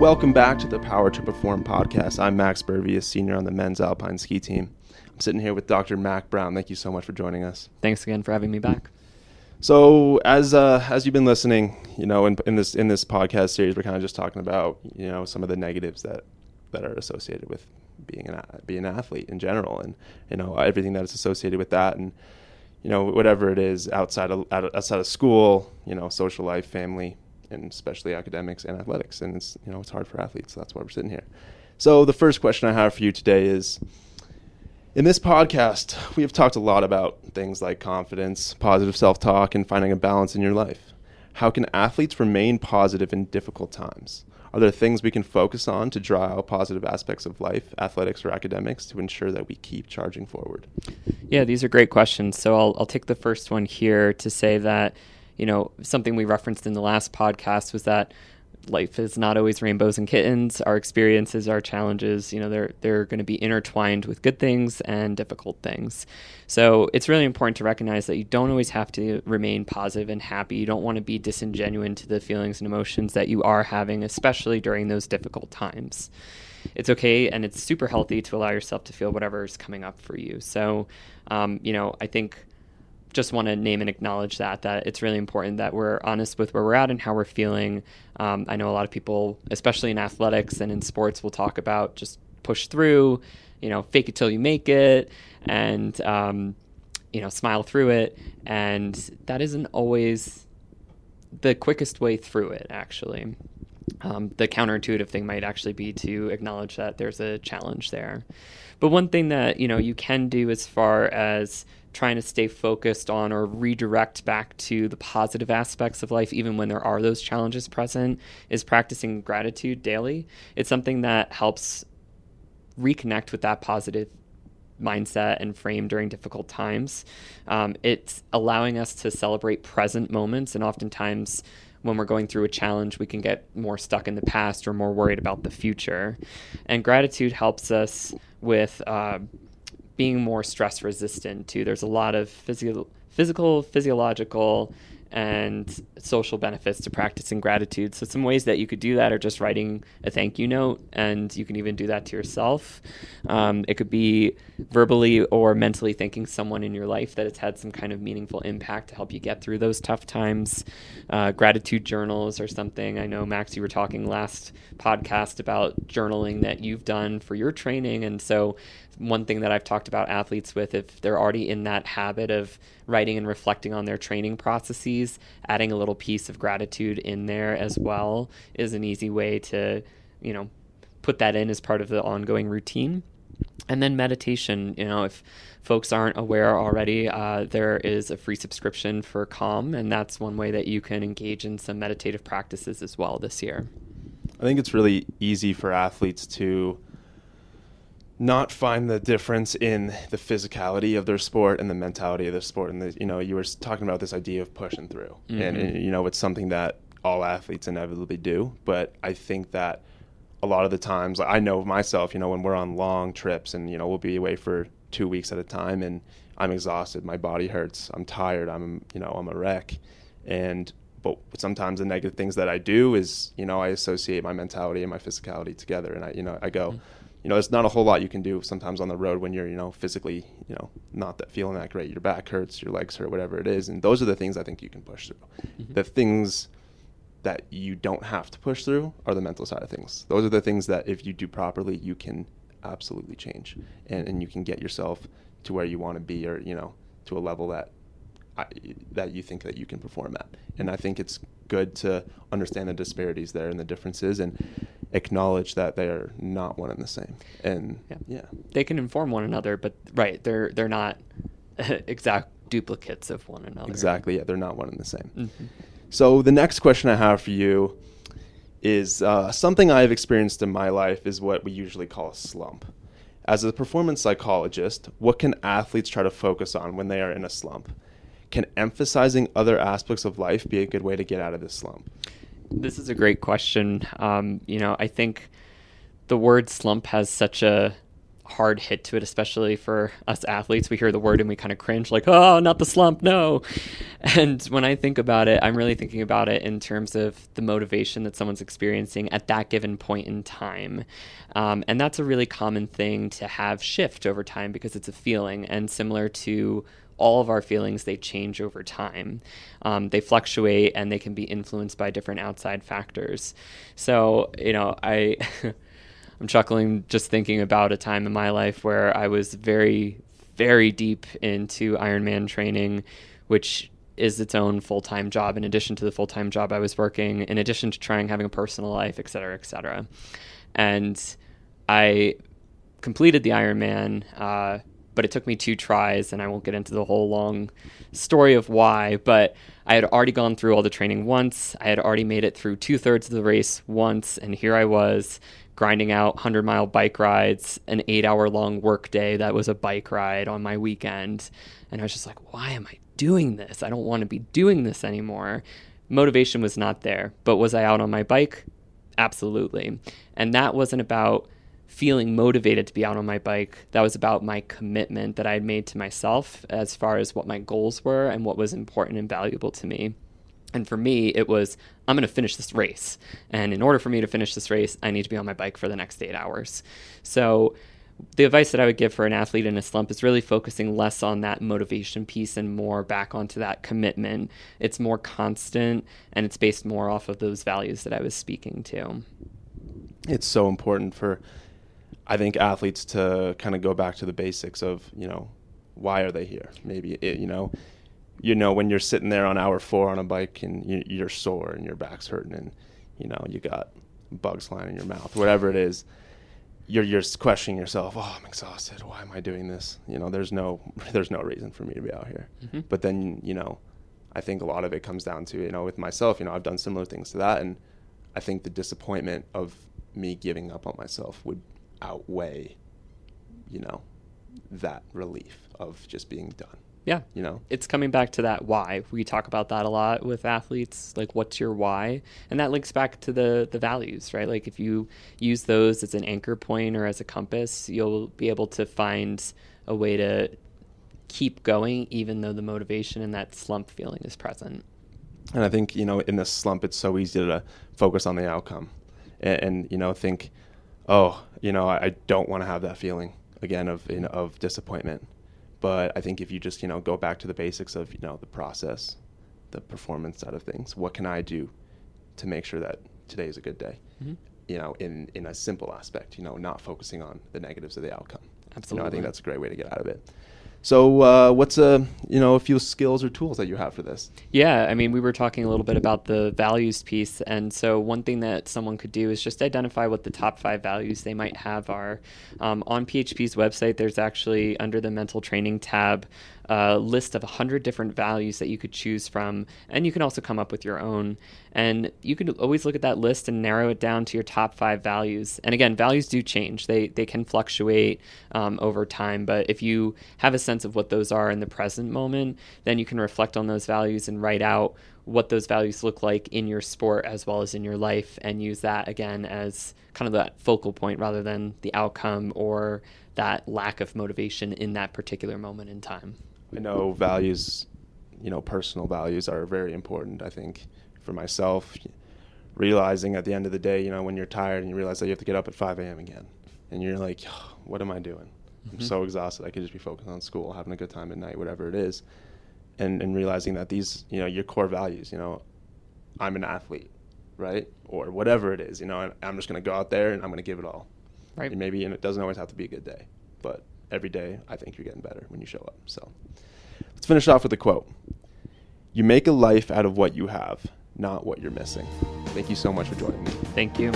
Welcome back to the Power to Perform podcast. I'm Max Burvey, a senior on the men's alpine ski team. I'm sitting here with Dr. Mac Brown. Thank you so much for joining us. Thanks again for having me back. So, as uh, as you've been listening, you know, in, in this in this podcast series, we're kind of just talking about you know some of the negatives that that are associated with being an being an athlete in general, and you know everything that is associated with that, and you know whatever it is outside of outside of school, you know, social life, family, and especially academics and athletics. And it's you know it's hard for athletes. So that's why we're sitting here. So the first question I have for you today is. In this podcast, we have talked a lot about things like confidence, positive self talk, and finding a balance in your life. How can athletes remain positive in difficult times? Are there things we can focus on to draw out positive aspects of life, athletics, or academics to ensure that we keep charging forward? Yeah, these are great questions. So I'll, I'll take the first one here to say that, you know, something we referenced in the last podcast was that life is not always rainbows and kittens. Our experiences, our challenges, you know, they're they're going to be intertwined with good things and difficult things. So it's really important to recognize that you don't always have to remain positive and happy. You don't want to be disingenuous to the feelings and emotions that you are having, especially during those difficult times. It's okay and it's super healthy to allow yourself to feel whatever is coming up for you. So, um, you know, I think just want to name and acknowledge that that it's really important that we're honest with where we're at and how we're feeling. Um, I know a lot of people, especially in athletics and in sports, will talk about just push through, you know, fake it till you make it, and um, you know, smile through it. And that isn't always the quickest way through it, actually. Um, the counterintuitive thing might actually be to acknowledge that there's a challenge there. But one thing that you know you can do as far as trying to stay focused on or redirect back to the positive aspects of life, even when there are those challenges present, is practicing gratitude daily. It's something that helps reconnect with that positive mindset and frame during difficult times. Um, it's allowing us to celebrate present moments, and oftentimes, when we're going through a challenge, we can get more stuck in the past or more worried about the future. And gratitude helps us with. Uh, being more stress resistant too. There's a lot of physical, physical, physiological, and social benefits to practicing gratitude. So, some ways that you could do that are just writing a thank you note, and you can even do that to yourself. Um, it could be verbally or mentally thanking someone in your life that has had some kind of meaningful impact to help you get through those tough times. Uh, gratitude journals or something. I know, Max, you were talking last podcast about journaling that you've done for your training. And so, one thing that I've talked about athletes with, if they're already in that habit of writing and reflecting on their training processes, adding a little piece of gratitude in there as well is an easy way to, you know, put that in as part of the ongoing routine. And then meditation, you know, if folks aren't aware already, uh, there is a free subscription for Calm, and that's one way that you can engage in some meditative practices as well this year. I think it's really easy for athletes to not find the difference in the physicality of their sport and the mentality of their sport. And the, you know, you were talking about this idea of pushing through, mm-hmm. and, and you know, it's something that all athletes inevitably do. But I think that a lot of the times, I know myself, you know, when we're on long trips and you know we'll be away for two weeks at a time, and I'm exhausted, my body hurts, I'm tired, I'm you know I'm a wreck, and but sometimes the negative things that I do is you know I associate my mentality and my physicality together, and I you know I go. Mm-hmm you know, there's not a whole lot you can do sometimes on the road when you're, you know, physically, you know, not that feeling that great. Your back hurts, your legs hurt, whatever it is, and those are the things I think you can push through. Mm-hmm. The things that you don't have to push through are the mental side of things. Those are the things that if you do properly, you can absolutely change, and and you can get yourself to where you want to be, or you know, to a level that I, that you think that you can perform at. And I think it's good to understand the disparities there and the differences and acknowledge that they are not one and the same. And yeah, yeah. they can inform one another, but right, they're they're not exact duplicates of one another. Exactly. Yeah, they're not one and the same. Mm-hmm. So the next question I have for you is uh, something I've experienced in my life is what we usually call a slump. As a performance psychologist, what can athletes try to focus on when they are in a slump? Can emphasizing other aspects of life be a good way to get out of this slump? This is a great question. Um, you know, I think the word slump has such a hard hit to it, especially for us athletes. We hear the word and we kind of cringe, like, oh, not the slump, no. And when I think about it, I'm really thinking about it in terms of the motivation that someone's experiencing at that given point in time. Um, and that's a really common thing to have shift over time because it's a feeling. And similar to all of our feelings, they change over time. Um, they fluctuate and they can be influenced by different outside factors. So, you know, I. I'm chuckling just thinking about a time in my life where I was very, very deep into Ironman training, which is its own full time job in addition to the full time job I was working, in addition to trying having a personal life, et cetera, et cetera. And I completed the Ironman. Uh, but it took me two tries, and I won't get into the whole long story of why. But I had already gone through all the training once. I had already made it through two thirds of the race once, and here I was grinding out 100 mile bike rides, an eight hour long work day that was a bike ride on my weekend. And I was just like, why am I doing this? I don't want to be doing this anymore. Motivation was not there. But was I out on my bike? Absolutely. And that wasn't about feeling motivated to be out on my bike. That was about my commitment that I had made to myself as far as what my goals were and what was important and valuable to me. And for me, it was I'm going to finish this race. And in order for me to finish this race, I need to be on my bike for the next eight hours. So, the advice that I would give for an athlete in a slump is really focusing less on that motivation piece and more back onto that commitment. It's more constant and it's based more off of those values that I was speaking to. It's so important for, I think, athletes to kind of go back to the basics of, you know, why are they here? Maybe, it, you know, you know when you're sitting there on hour four on a bike and you, are sore and your back's hurting and you know you got bugs flying in your mouth, whatever it is, you're you're questioning yourself. Oh, I'm exhausted. Why am I doing this? You know, there's no there's no reason for me to be out here. Mm-hmm. But then you know, I think a lot of it comes down to you know with myself. You know, I've done similar things to that, and I think the disappointment of me giving up on myself would outweigh, you know, that relief of just being done. Yeah. You know, it's coming back to that why. We talk about that a lot with athletes. Like, what's your why? And that links back to the the values, right? Like, if you use those as an anchor point or as a compass, you'll be able to find a way to keep going, even though the motivation and that slump feeling is present. And I think you know, in this slump, it's so easy to focus on the outcome, and, and you know, think, oh, you know, I, I don't want to have that feeling again of of disappointment but I think if you just you know go back to the basics of you know the process, the performance side of things, what can I do to make sure that today is a good day? Mm-hmm. You know, in in a simple aspect, you know, not focusing on the negatives of the outcome. Absolutely, you know, I think that's a great way to get out of it. So, uh, what's a you know a few skills or tools that you have for this? Yeah, I mean, we were talking a little bit about the values piece, and so one thing that someone could do is just identify what the top five values they might have are. Um, on PHP's website, there's actually under the mental training tab a list of 100 different values that you could choose from, and you can also come up with your own. And you can always look at that list and narrow it down to your top five values. And again, values do change, they, they can fluctuate um, over time, but if you have a sense of what those are in the present moment, then you can reflect on those values and write out what those values look like in your sport as well as in your life and use that again as kind of that focal point rather than the outcome or that lack of motivation in that particular moment in time. I know values, you know, personal values are very important. I think for myself, realizing at the end of the day, you know, when you're tired and you realize that you have to get up at 5 a.m. again, and you're like, oh, what am I doing? Mm-hmm. I'm so exhausted. I could just be focused on school, having a good time at night, whatever it is. And, and realizing that these, you know, your core values, you know, I'm an athlete, right? Or whatever it is, you know, I'm just going to go out there and I'm going to give it all. Right. And maybe, and it doesn't always have to be a good day, but every day, I think you're getting better when you show up. So let's finish off with a quote You make a life out of what you have, not what you're missing. Thank you so much for joining me. Thank you.